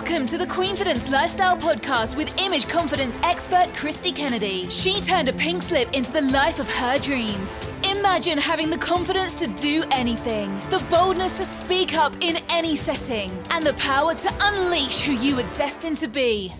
Welcome to the Queenfidence Lifestyle Podcast with image confidence expert Christy Kennedy. She turned a pink slip into the life of her dreams. Imagine having the confidence to do anything, the boldness to speak up in any setting, and the power to unleash who you were destined to be.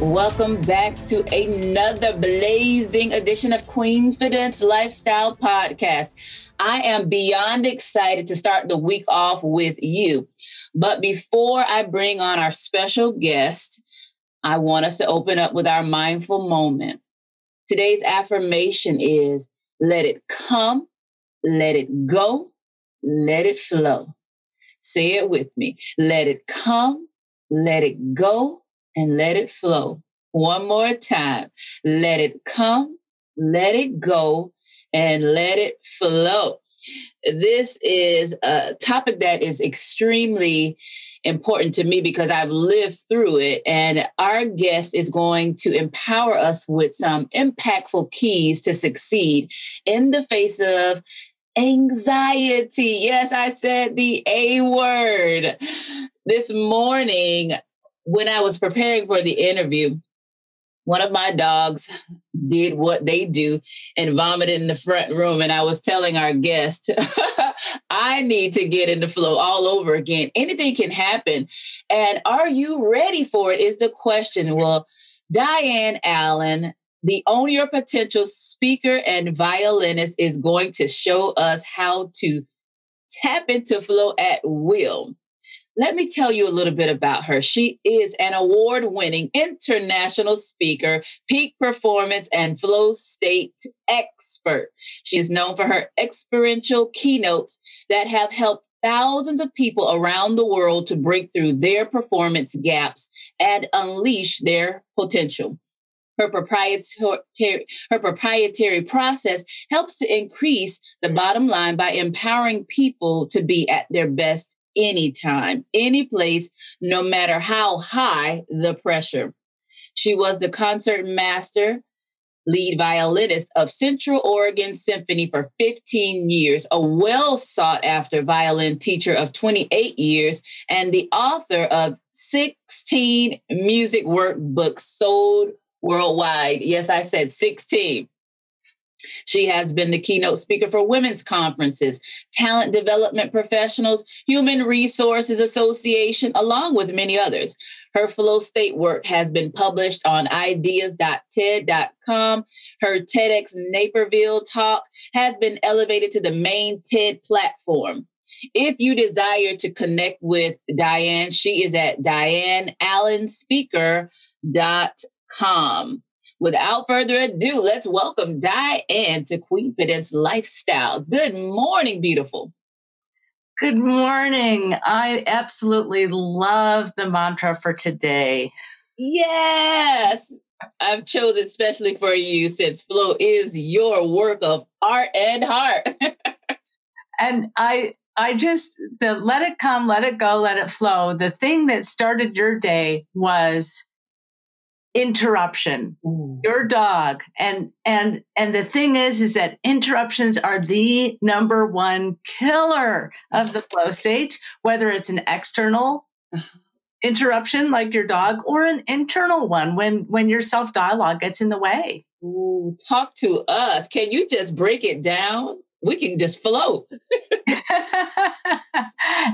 Welcome back to another blazing edition of Queenfidence Lifestyle Podcast. I am beyond excited to start the week off with you. But before I bring on our special guest, I want us to open up with our mindful moment. Today's affirmation is let it come, let it go, let it flow. Say it with me. Let it come, let it go, and let it flow. One more time. Let it come, let it go, and let it flow. This is a topic that is extremely important to me because I've lived through it. And our guest is going to empower us with some impactful keys to succeed in the face of anxiety. Yes, I said the A word. This morning, when I was preparing for the interview, one of my dogs did what they do and vomited in the front room. And I was telling our guest, I need to get in the flow all over again. Anything can happen. And are you ready for it? Is the question. Well, Diane Allen, the Own Your Potential speaker and violinist, is going to show us how to tap into flow at will. Let me tell you a little bit about her. She is an award winning international speaker, peak performance, and flow state expert. She is known for her experiential keynotes that have helped thousands of people around the world to break through their performance gaps and unleash their potential. Her proprietary, her proprietary process helps to increase the bottom line by empowering people to be at their best anytime, any place, no matter how high the pressure. She was the concert master, lead violinist of Central Oregon Symphony for 15 years, a well sought after violin teacher of 28 years, and the author of 16 music workbooks sold worldwide. Yes, I said 16. She has been the keynote speaker for women's conferences, talent development professionals, Human Resources Association, along with many others. Her flow state work has been published on ideas.ted.com. Her TEDx Naperville talk has been elevated to the main TED platform. If you desire to connect with Diane, she is at dianeallenspeaker.com without further ado, let's welcome Diane to Queen Queenfidence Lifestyle. Good morning, beautiful. Good morning. I absolutely love the mantra for today. Yes. I've chosen especially for you since flow is your work of art and heart. and I I just the let it come, let it go, let it flow. The thing that started your day was interruption. Ooh. your dog. And and and the thing is is that interruptions are the number one killer of the flow state whether it's an external uh-huh. interruption like your dog or an internal one when when your self dialogue gets in the way. Ooh, talk to us. Can you just break it down we can just float.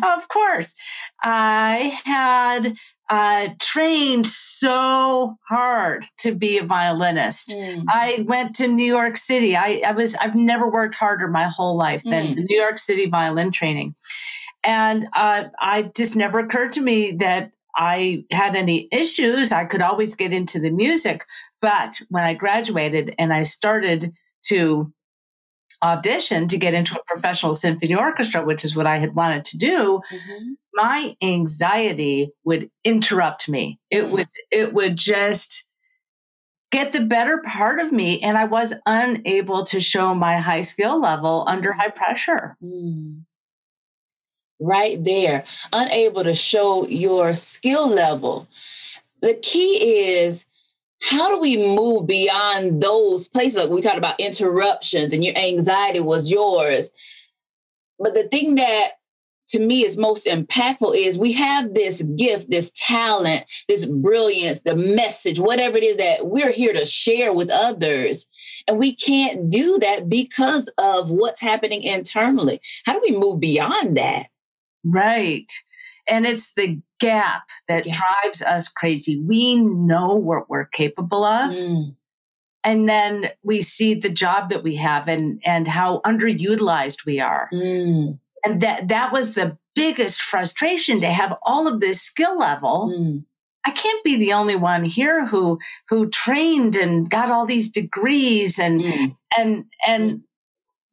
of course. I had uh, trained so hard to be a violinist. Mm. I went to New York City. I, I, was I've never worked harder my whole life than mm. New York City violin training, and uh, I just never occurred to me that I had any issues. I could always get into the music, but when I graduated and I started to audition to get into a professional symphony orchestra, which is what I had wanted to do, mm-hmm. my anxiety would interrupt me. It mm-hmm. would it would just get the better part of me and I was unable to show my high skill level under high pressure. Mm. Right there, unable to show your skill level. The key is how do we move beyond those places? Like we talked about interruptions and your anxiety was yours. But the thing that to me is most impactful is we have this gift, this talent, this brilliance, the message, whatever it is that we're here to share with others. And we can't do that because of what's happening internally. How do we move beyond that? Right. And it's the gap that yeah. drives us crazy. We know what we're capable of. Mm. And then we see the job that we have and, and how underutilized we are. Mm and that that was the biggest frustration to have all of this skill level mm. i can't be the only one here who who trained and got all these degrees and mm. and and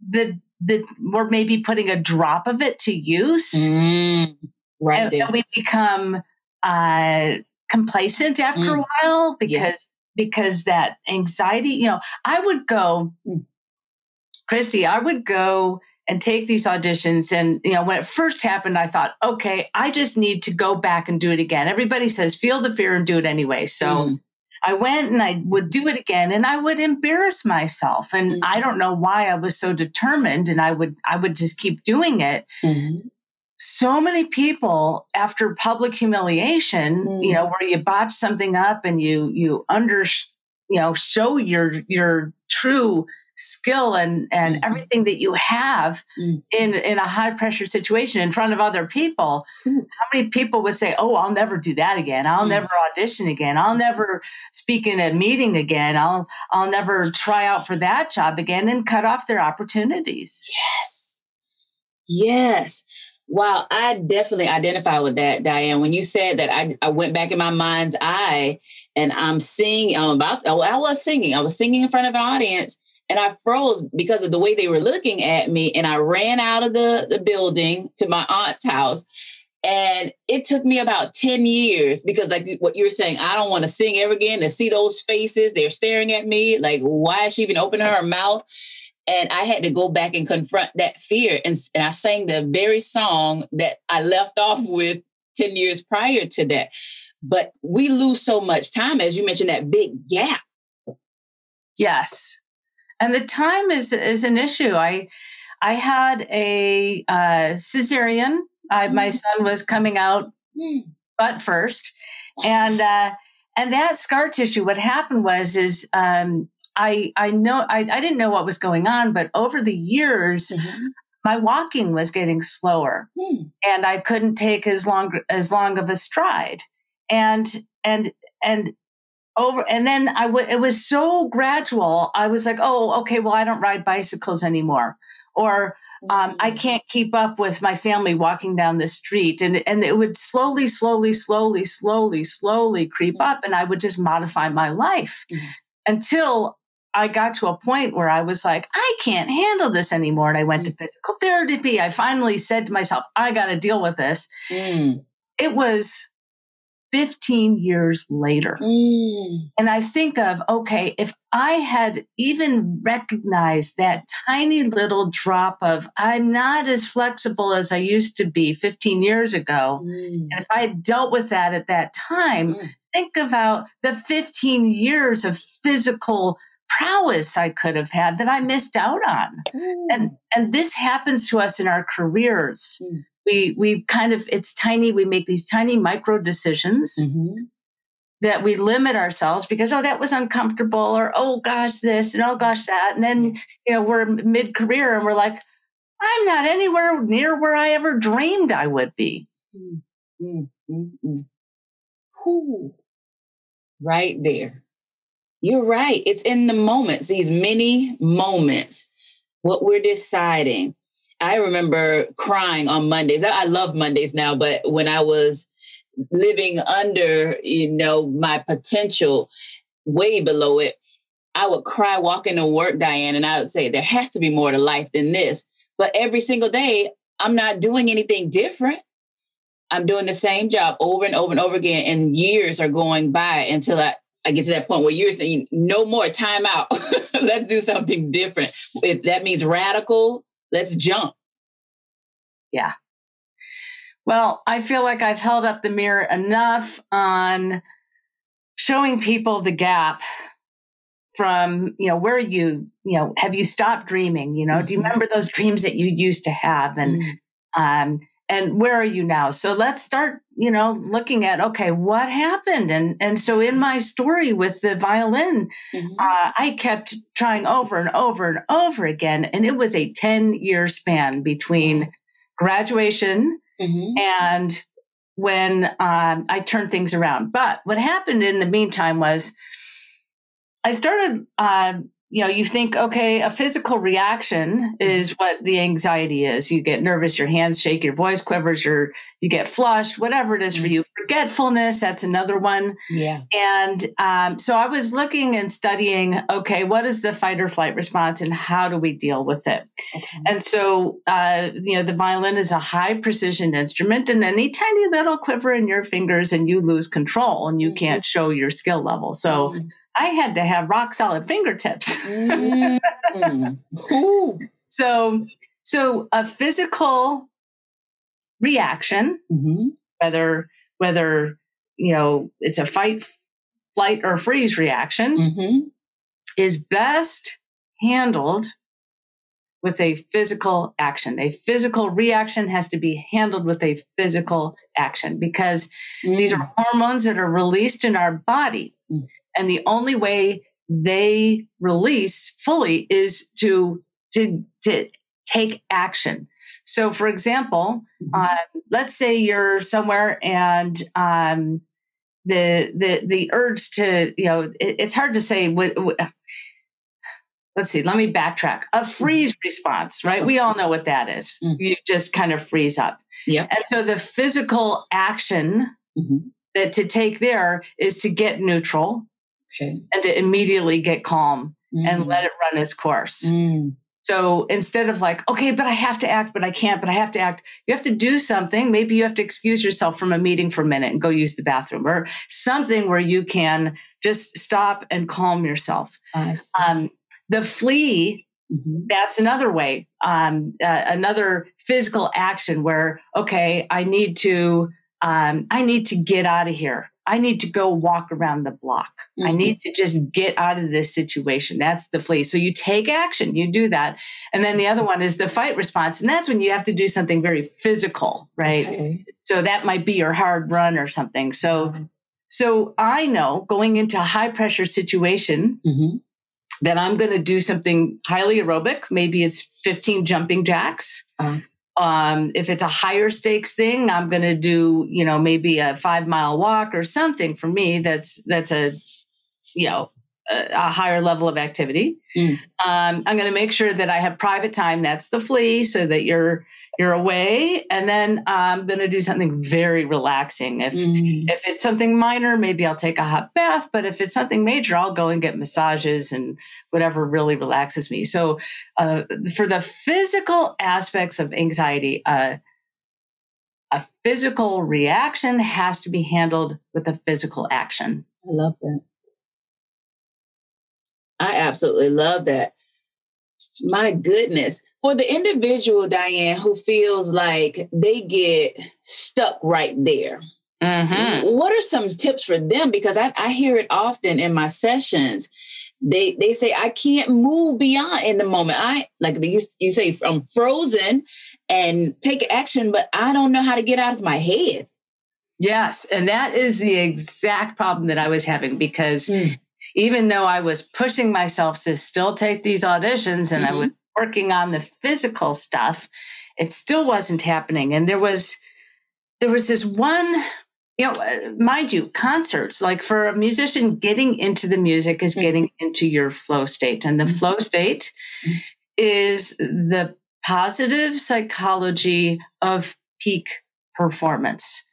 the the we're maybe putting a drop of it to use mm. Right and, and, we become uh complacent after a mm. while because yeah. because that anxiety you know i would go mm. christy i would go and take these auditions. And, you know, when it first happened, I thought, okay, I just need to go back and do it again. Everybody says, feel the fear and do it anyway. So mm. I went and I would do it again and I would embarrass myself. And mm. I don't know why I was so determined and I would, I would just keep doing it. Mm. So many people after public humiliation, you mm. know, where you botch something up and you, you under, you know, show your, your true skill and and mm-hmm. everything that you have mm-hmm. in in a high pressure situation in front of other people mm-hmm. how many people would say oh i'll never do that again i'll mm. never audition again i'll never speak in a meeting again i'll i'll never try out for that job again and cut off their opportunities yes yes Wow, I definitely identify with that, Diane. When you said that, I, I went back in my mind's eye and I'm singing. I'm about. Oh, I was singing. I was singing in front of an audience, and I froze because of the way they were looking at me. And I ran out of the, the building to my aunt's house. And it took me about 10 years because, like what you were saying, I don't want to sing ever again to see those faces. They're staring at me. Like, why is she even opening her mouth? And I had to go back and confront that fear. And, and I sang the very song that I left off with 10 years prior to that. But we lose so much time, as you mentioned, that big gap. Yes and the time is is an issue. I I had a uh, cesarean. I, mm. My son was coming out mm. butt first, and uh, and that scar tissue. What happened was is um, I I know I, I didn't know what was going on, but over the years. Mm-hmm. My walking was getting slower, mm. and I couldn't take as long as long of a stride, and and and over and then I it was so gradual. I was like, oh, okay, well, I don't ride bicycles anymore. Or um, I mm. can't keep up with my family walking down the street. And, and it would slowly, slowly, slowly, slowly, slowly creep mm. up. And I would just modify my life mm-hmm. until I got to a point where I was like, I can't handle this anymore. And I went to physical therapy. I finally said to myself, I got to deal with this. Mm. It was 15 years later. Mm. And I think of, okay, if I had even recognized that tiny little drop of, I'm not as flexible as I used to be 15 years ago. Mm. And if I had dealt with that at that time, mm. think about the 15 years of physical prowess I could have had that I missed out on. And, mm. and this happens to us in our careers. Mm we we kind of it's tiny we make these tiny micro decisions mm-hmm. that we limit ourselves because oh that was uncomfortable or oh gosh this and oh gosh that and then you know we're mid career and we're like i'm not anywhere near where i ever dreamed i would be mm-hmm. right there you're right it's in the moments these many moments what we're deciding I remember crying on Mondays. I love Mondays now, but when I was living under, you know, my potential way below it, I would cry walking to work, Diane, and I would say, there has to be more to life than this. But every single day, I'm not doing anything different. I'm doing the same job over and over and over again, and years are going by until I, I get to that point where you're saying, no more time out. Let's do something different. If that means radical, let's jump. Yeah. Well, I feel like I've held up the mirror enough on showing people the gap from, you know, where you, you know, have you stopped dreaming? You know, mm-hmm. do you mm-hmm. remember those dreams that you used to have? And, mm-hmm. um, and where are you now? So let's start, you know, looking at okay, what happened? And and so in my story with the violin, mm-hmm. uh, I kept trying over and over and over again, and it was a ten year span between graduation mm-hmm. and when um, I turned things around. But what happened in the meantime was I started uh, you know, you think, okay, a physical reaction mm-hmm. is what the anxiety is. You get nervous, your hands shake, your voice quivers, your you get flushed, whatever it is for mm-hmm. you. Forgetfulness, that's another one. Yeah. And um, so I was looking and studying, okay, what is the fight or flight response and how do we deal with it? Okay. And so, uh, you know, the violin is a high precision instrument, and any tiny little quiver in your fingers and you lose control and you mm-hmm. can't show your skill level. So. Mm-hmm I had to have rock solid fingertips. mm. so, so a physical reaction, mm-hmm. whether whether you know it's a fight, flight, or freeze reaction, mm-hmm. is best handled with a physical action. A physical reaction has to be handled with a physical action because mm. these are hormones that are released in our body. Mm. And the only way they release fully is to, to, to take action. So, for example, mm-hmm. um, let's say you're somewhere and um, the the the urge to you know it, it's hard to say what, what, let's see let me backtrack a mm-hmm. freeze mm-hmm. response right we all know what that is. Mm-hmm. you just kind of freeze up yeah and so the physical action mm-hmm. that to take there is to get neutral okay. and to immediately get calm mm. and let it run its course. Mm. So instead of like, okay, but I have to act, but I can't, but I have to act, you have to do something. Maybe you have to excuse yourself from a meeting for a minute and go use the bathroom or something where you can just stop and calm yourself. Um, the flee, mm-hmm. that's another way, um, uh, another physical action where, okay, I need to, um, I need to get out of here. I need to go walk around the block. Mm-hmm. I need to just get out of this situation. That's the flee. So you take action, you do that. And then the other one is the fight response. And that's when you have to do something very physical, right? Okay. So that might be your hard run or something. So, mm-hmm. so I know going into a high pressure situation mm-hmm. that I'm going to do something highly aerobic. Maybe it's 15 jumping jacks. Uh-huh. Um, if it's a higher stakes thing, I'm going to do, you know, maybe a five mile walk or something for me. That's, that's a, you know, a, higher level of activity. Mm. Um, I'm going to make sure that I have private time. That's the flee, so that you're, you're away and then i'm going to do something very relaxing if mm. if it's something minor maybe i'll take a hot bath but if it's something major i'll go and get massages and whatever really relaxes me so uh, for the physical aspects of anxiety uh, a physical reaction has to be handled with a physical action i love that i absolutely love that my goodness. For the individual, Diane, who feels like they get stuck right there, mm-hmm. what are some tips for them? Because I, I hear it often in my sessions. They they say I can't move beyond in the moment. I like you, you say I'm frozen and take action, but I don't know how to get out of my head. Yes, and that is the exact problem that I was having because mm even though I was pushing myself to still take these auditions and mm-hmm. I was working on the physical stuff, it still wasn't happening. And there was there was this one, you know, uh, mind you, concerts, like for a musician, getting into the music is mm-hmm. getting into your flow state. And the mm-hmm. flow state mm-hmm. is the positive psychology of peak performance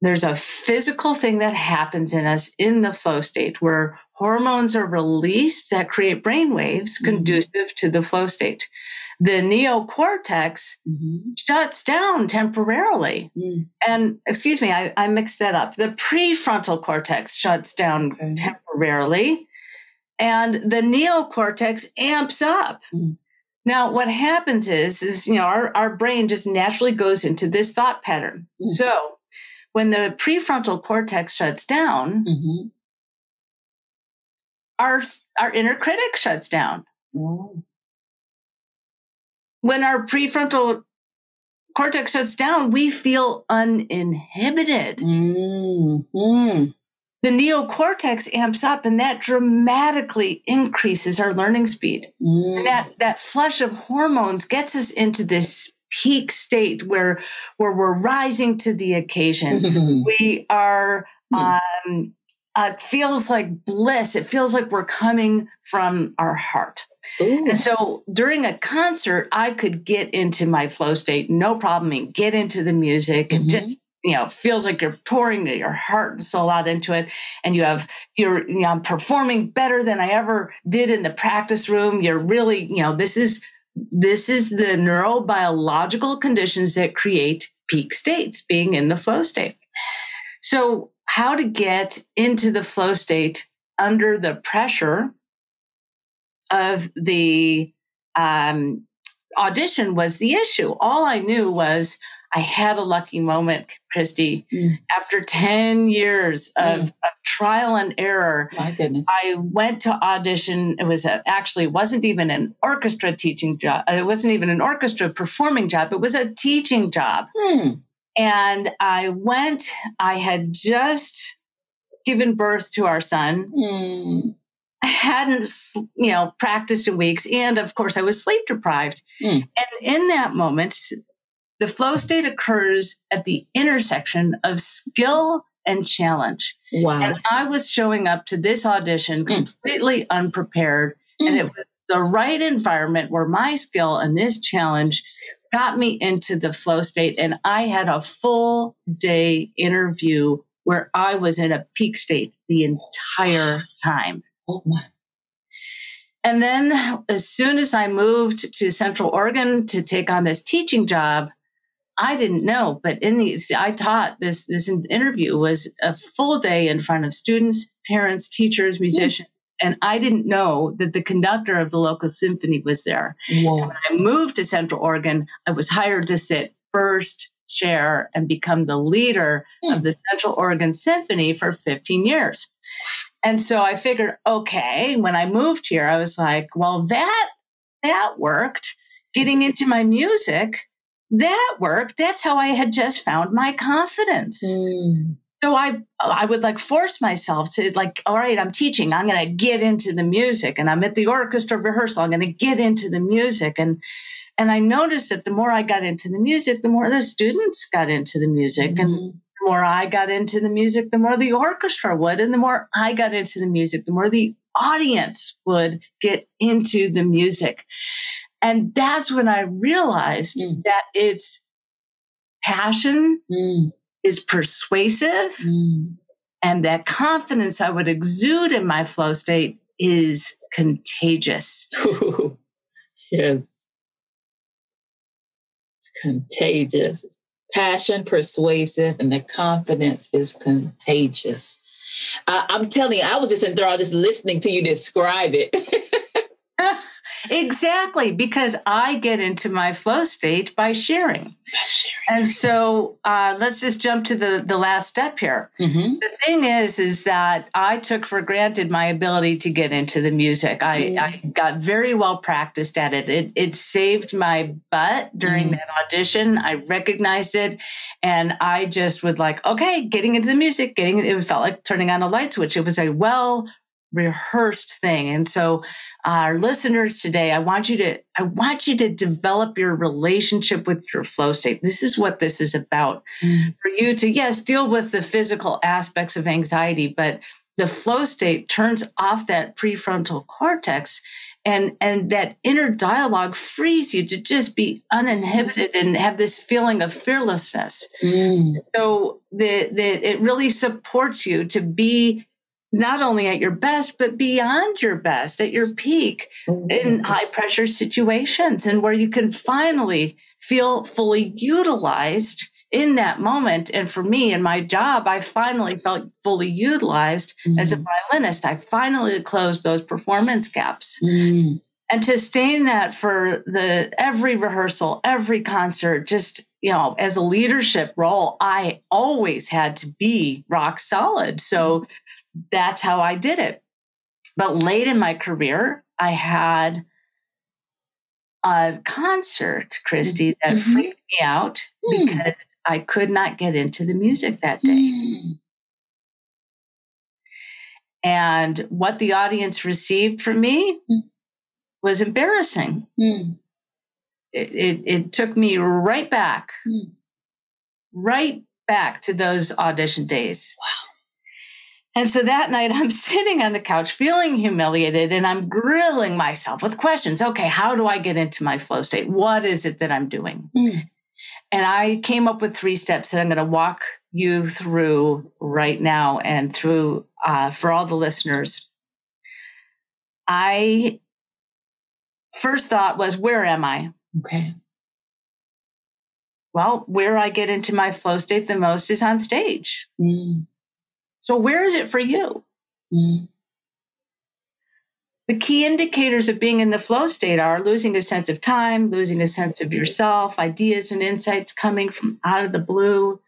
there's a physical thing that happens in us in the flow state where hormones are released that create brain waves mm-hmm. conducive to the flow state. The neocortex mm-hmm. shuts down temporarily. Mm. And excuse me, I, I, mixed that up. The prefrontal cortex shuts down okay. temporarily, and the neocortex amps up. Mm. Now, what happens is, is you know, our, our brain just naturally goes into this thought pattern. Mm. So when the prefrontal cortex shuts down, mm-hmm. our our inner critic shuts down. Mm. When our prefrontal cortex shuts down, we feel uninhibited. Mm-hmm. The neocortex amps up and that dramatically increases our learning speed. Mm. that, that flush of hormones gets us into this peak state where, where we're rising to the occasion. Mm-hmm. We are, mm. um, uh, feels like bliss. It feels like we're coming from our heart. Ooh. And so during a concert, I could get into my flow state, no problem, and get into the music and mm-hmm. just you know feels like you're pouring your heart and soul out into it and you have you're you know performing better than i ever did in the practice room you're really you know this is this is the neurobiological conditions that create peak states being in the flow state so how to get into the flow state under the pressure of the um, audition was the issue. All I knew was I had a lucky moment, Christy. Mm. After 10 years of, mm. of, trial and error, My goodness. I went to audition. It was a, actually it wasn't even an orchestra teaching job. It wasn't even an orchestra performing job. It was a teaching job. Mm. And I went, I had just given birth to our son. I hadn't, you know, practiced in weeks. And of course, I was sleep deprived. Mm. And in that moment, the flow state occurs at the intersection of skill and challenge. Wow. And I was showing up to this audition mm. completely mm. unprepared. Mm. And it was the right environment where my skill and this challenge got me into the flow state. And I had a full day interview where I was in a peak state the entire time. Oh my. And then, as soon as I moved to Central Oregon to take on this teaching job, I didn't know, but in these, I taught this. This interview was a full day in front of students, parents, teachers, hmm. musicians, and I didn't know that the conductor of the local symphony was there. When I moved to Central Oregon, I was hired to sit first chair and become the leader mm. of the Central Oregon Symphony for 15 years. And so I figured, okay, when I moved here, I was like, well, that that worked. Getting into my music, that worked. That's how I had just found my confidence. Mm. So I I would like force myself to like, all right, I'm teaching. I'm going to get into the music, and I'm at the orchestra rehearsal. I'm going to get into the music, and and I noticed that the more I got into the music, the more the students got into the music, mm-hmm. and the more I got into the music, the more the orchestra would. And the more I got into the music, the more the audience would get into the music. And that's when I realized mm. that it's passion mm. is persuasive mm. and that confidence I would exude in my flow state is contagious. yes. It's contagious passion persuasive and the confidence is contagious uh, i'm telling you i was just enthralled just listening to you describe it Exactly, because I get into my flow state by sharing. By sharing. And so uh, let's just jump to the, the last step here. Mm-hmm. The thing is, is that I took for granted my ability to get into the music. I, mm. I got very well practiced at it. It, it saved my butt during mm. that audition. I recognized it, and I just would like, okay, getting into the music, getting it felt like turning on a light switch. It was a well rehearsed thing. And so our listeners today, I want you to I want you to develop your relationship with your flow state. This is what this is about. Mm. For you to yes, deal with the physical aspects of anxiety, but the flow state turns off that prefrontal cortex and and that inner dialogue frees you to just be uninhibited and have this feeling of fearlessness mm. so the, the it really supports you to be not only at your best, but beyond your best, at your peak mm-hmm. in high pressure situations, and where you can finally feel fully utilized in that moment. And for me, in my job, I finally felt fully utilized mm-hmm. as a mm-hmm. violinist. I finally closed those performance gaps. Mm-hmm. And to stay in that for the every rehearsal, every concert, just you know, as a leadership role, I always had to be rock solid. So mm-hmm that's how I did it. But late in my career, I had a concert, Christy, that mm-hmm. freaked me out mm. because I could not get into the music that day. Mm. And what the audience received from me mm. was embarrassing. Mm. It, it, it, took me right back, mm. right back to those audition days. Wow. And so that night, I'm sitting on the couch feeling humiliated and I'm grilling myself with questions. Okay, how do I get into my flow state? What is it that I'm doing? Mm. And I came up with three steps that I'm going to walk you through right now and through uh, for all the listeners. I first thought was, where am I? Okay. Well, where I get into my flow state the most is on stage. Mm. So, where is it for you? Mm. The key indicators of being in the flow state are losing a sense of time, losing a sense of yourself, ideas and insights coming from out of the blue,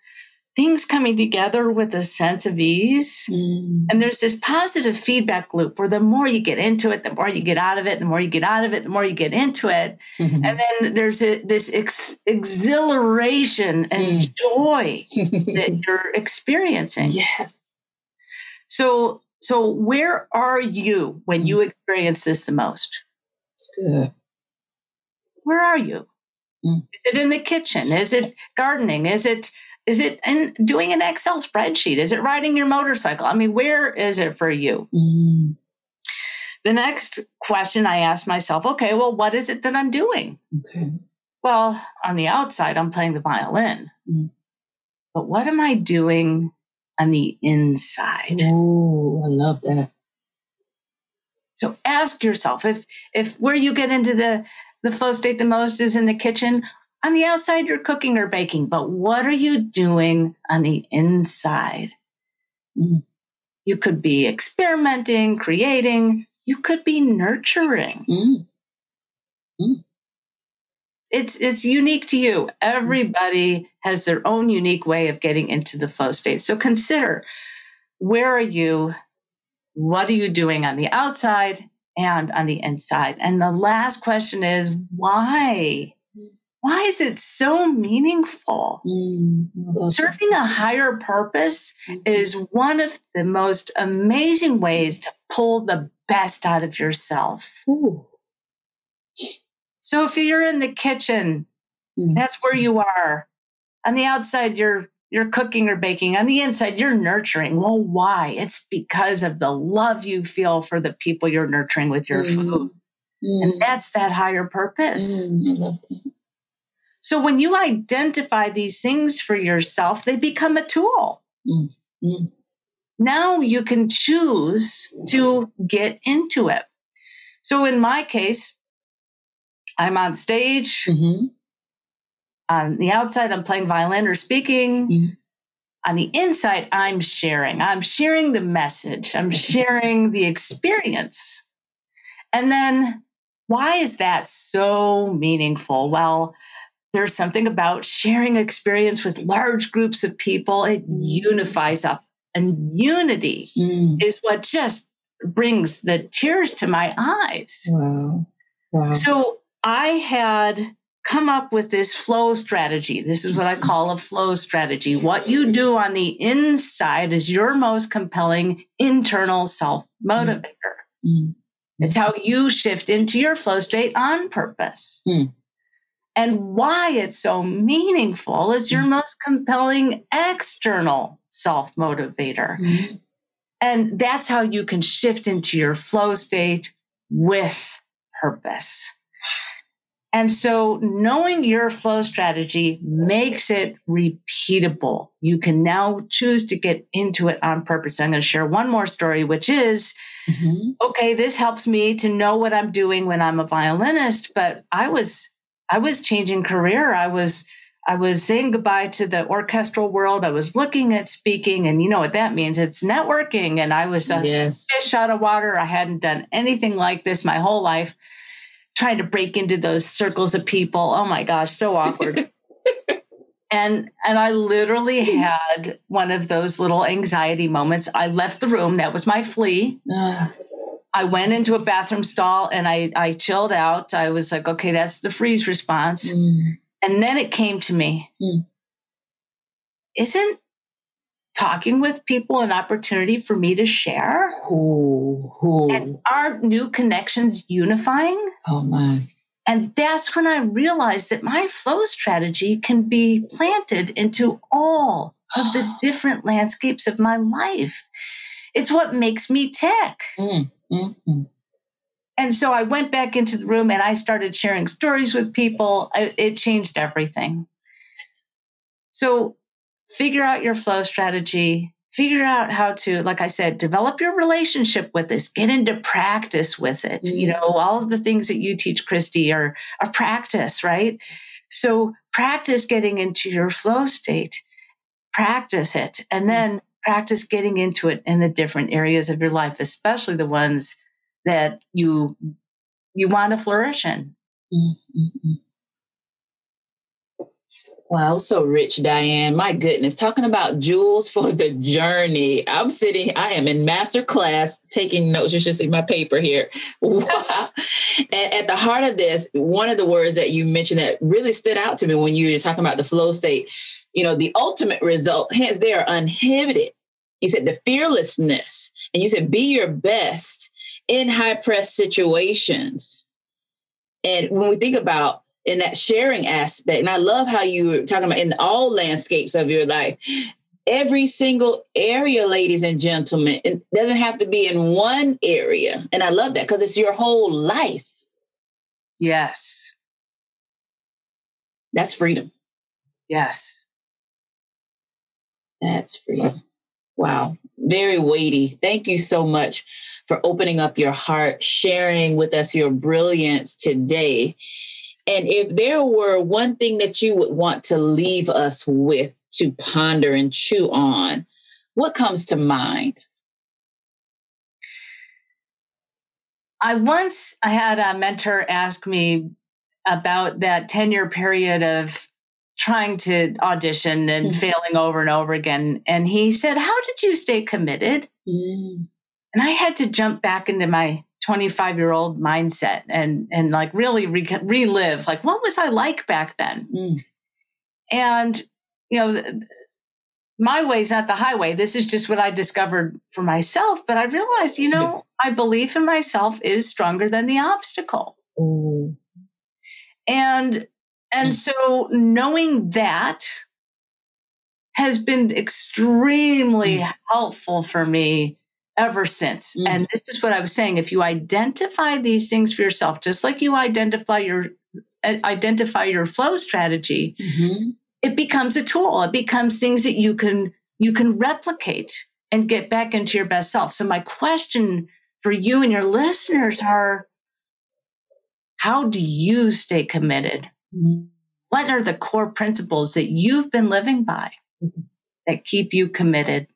things coming together with a sense of ease. Mm. And there's this positive feedback loop where the more you get into it, the more you get out of it, the more you get out of it, the more you get into it. Mm-hmm. And then there's a, this ex- exhilaration and mm. joy that you're experiencing. Yes. So, so where are you when you mm. experience this the most? good. Where are you? Mm. Is it in the kitchen? Is it gardening? Is it is it in doing an Excel spreadsheet? Is it riding your motorcycle? I mean, where is it for you? Mm. The next question I ask myself, okay, well, what is it that I'm doing? Okay. Well, on the outside, I'm playing the violin. Mm. But what am I doing on the inside? Oh, I love that. So ask yourself if if where you get into the the flow state the most is in the kitchen, on the outside, you're cooking or baking, but what are you doing on the inside? Mm. You could be experimenting, creating, you could be nurturing. Mm. Mm. It's it's unique to you. Everybody has their own unique way of getting into the flow state. So consider where are you? What are you doing on the outside and on the inside? And the last question is why? why is it so meaningful? Mm, Serving a higher purpose mm-hmm. is one of the most amazing ways to pull the best out of yourself. Ooh. So if you're in the kitchen, mm. that's where you are. On the outside, you're you're cooking or baking. On the inside, you're nurturing. Well, why? It's because of the love you feel for the people you're nurturing with your mm. food. And mm. that's that higher purpose. Mm, so when you identify these things for yourself, they become a tool. Mm-hmm. Now you can choose to get into it. So in my case, I'm on stage. Mm-hmm. On the outside, I'm playing violin or speaking. Mm-hmm. On the inside, I'm sharing. I'm sharing the message. I'm sharing the experience. And then why is that so meaningful? Well, there's something about sharing experience with large groups of people. It unifies up. And unity mm. is what just brings the tears to my eyes. Wow. wow. So I had come up with this flow strategy. This is what I call a flow strategy. What you do on the inside is your most compelling internal self motivator. Mm. It's how you shift into your flow state on purpose. Mm. And why it's so meaningful is your mm-hmm. most compelling external self motivator. Mm-hmm. And that's how you can shift into your flow state with purpose. And so knowing your flow strategy makes it repeatable. You can now choose to get into it on purpose. I'm going to share one more story, which is mm-hmm. okay, this helps me to know what I'm doing when I'm a violinist, but I was I was changing career. I was I was saying goodbye to the orchestral world. I was looking at speaking, and you know what that means? It's networking. And I was a yes. fish out of water. I hadn't done anything like this my whole life, trying to break into those circles of people. Oh my gosh, so awkward. and and I literally had one of those little anxiety moments. I left the room. That was my flee. I went into a bathroom stall and I, I chilled out. I was like, okay, that's the freeze response. Mm. And then it came to me. Mm. Isn't talking with people an opportunity for me to share? Ooh, ooh. And aren't new connections unifying? Oh my. And that's when I realized that my flow strategy can be planted into all of the different landscapes of my life. It's what makes me tick. Mm, mm-hmm. And so I went back into the room and I started sharing stories with people. It changed everything. So figure out your flow strategy, figure out how to, like I said, develop your relationship with this, get into practice with it. Mm-hmm. You know, all of the things that you teach, Christy, are, are practice, right? So practice getting into your flow state, practice it, and mm-hmm. then practice getting into it in the different areas of your life, especially the ones that you you want to flourish in. Mm-hmm. Wow, so rich, Diane. My goodness, talking about jewels for the journey. I'm sitting, I am in master class taking notes. You should see my paper here. Wow. at the heart of this, one of the words that you mentioned that really stood out to me when you were talking about the flow state, you know, the ultimate result, hence they are uninhibited. You said the fearlessness, and you said be your best in high press situations. And when we think about in that sharing aspect. And I love how you were talking about in all landscapes of your life. Every single area, ladies and gentlemen, it doesn't have to be in one area. And I love that because it's your whole life. Yes. That's freedom. Yes. That's freedom. Wow. Very weighty. Thank you so much for opening up your heart, sharing with us your brilliance today. And if there were one thing that you would want to leave us with to ponder and chew on, what comes to mind? I once I had a mentor ask me about that 10 year period of trying to audition and mm-hmm. failing over and over again. And he said, How did you stay committed? Mm. And I had to jump back into my 25 year old mindset and and like really re- relive like what was i like back then mm. and you know my way is not the highway this is just what i discovered for myself but i realized you know my belief in myself is stronger than the obstacle mm. and and mm. so knowing that has been extremely mm. helpful for me ever since. Mm. And this is what I was saying. If you identify these things for yourself, just like you identify your uh, identify your flow strategy, mm-hmm. it becomes a tool. It becomes things that you can you can replicate and get back into your best self. So my question for you and your listeners are how do you stay committed? Mm-hmm. What are the core principles that you've been living by mm-hmm. that keep you committed?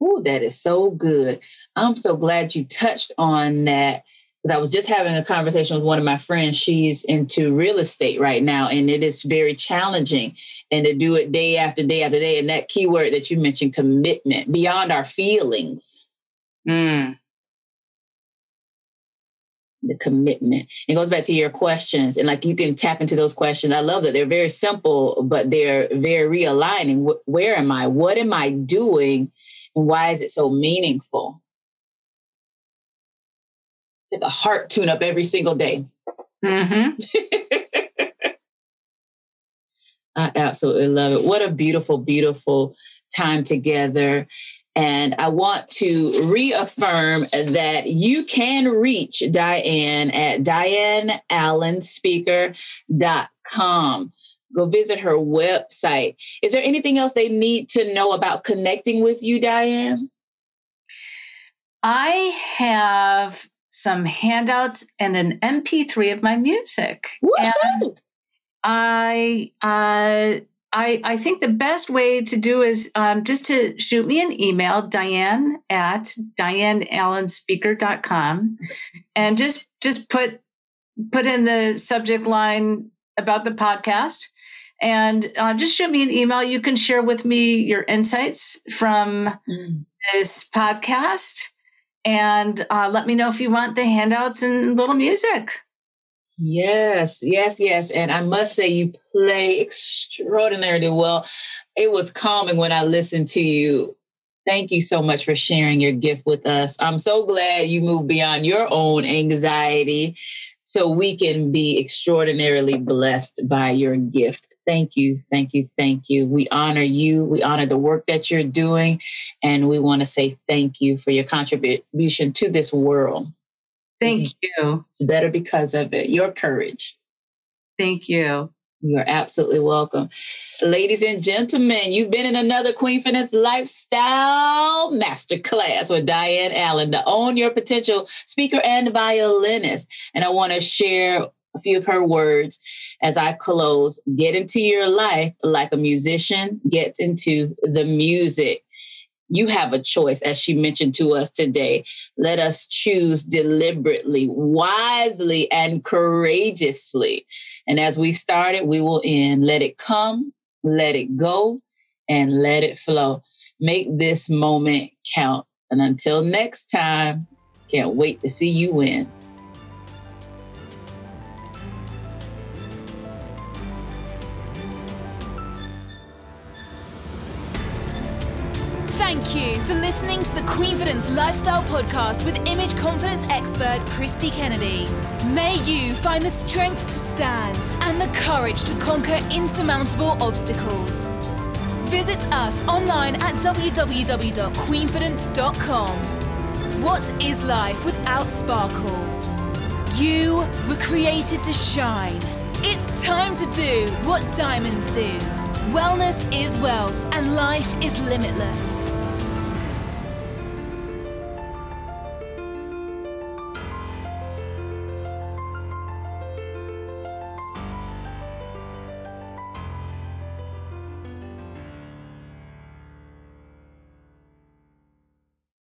Oh, that is so good. I'm so glad you touched on that. Because I was just having a conversation with one of my friends. She's into real estate right now, and it is very challenging. And to do it day after day after day, and that keyword that you mentioned, commitment beyond our feelings. Mm. The commitment. It goes back to your questions, and like you can tap into those questions. I love that they're very simple, but they're very realigning. Where am I? What am I doing? And why is it so meaningful? It's like a heart tune up every single day. Mm-hmm. I absolutely love it. What a beautiful, beautiful time together. And I want to reaffirm that you can reach Diane at dianeallenspeaker.com go visit her website. Is there anything else they need to know about connecting with you, Diane? I have some handouts and an MP3 of my music. Woo-hoo! And I uh I, I think the best way to do is um, just to shoot me an email, Diane at dianeallenspeaker.com and just just put put in the subject line about the podcast and uh, just shoot me an email. You can share with me your insights from mm. this podcast. and uh, let me know if you want the handouts and little music. Yes, yes, yes. And I must say, you play extraordinarily well. It was calming when I listened to you. Thank you so much for sharing your gift with us. I'm so glad you moved beyond your own anxiety so we can be extraordinarily blessed by your gift. Thank you, thank you, thank you. We honor you. We honor the work that you're doing. And we want to say thank you for your contribution to this world. Thank you. It's better because of it. Your courage. Thank you. You're absolutely welcome. Ladies and gentlemen, you've been in another Queendfidence Lifestyle Masterclass with Diane Allen, the Own Your Potential speaker and violinist. And I want to share a few of her words as I close. Get into your life like a musician gets into the music. You have a choice, as she mentioned to us today. Let us choose deliberately, wisely, and courageously. And as we started, we will end. Let it come, let it go, and let it flow. Make this moment count. And until next time, can't wait to see you win. You for listening to the Queendfidence Lifestyle Podcast with image confidence expert Christy Kennedy. May you find the strength to stand and the courage to conquer insurmountable obstacles. Visit us online at www.queendfidence.com. What is life without sparkle? You were created to shine. It's time to do what diamonds do. Wellness is wealth and life is limitless.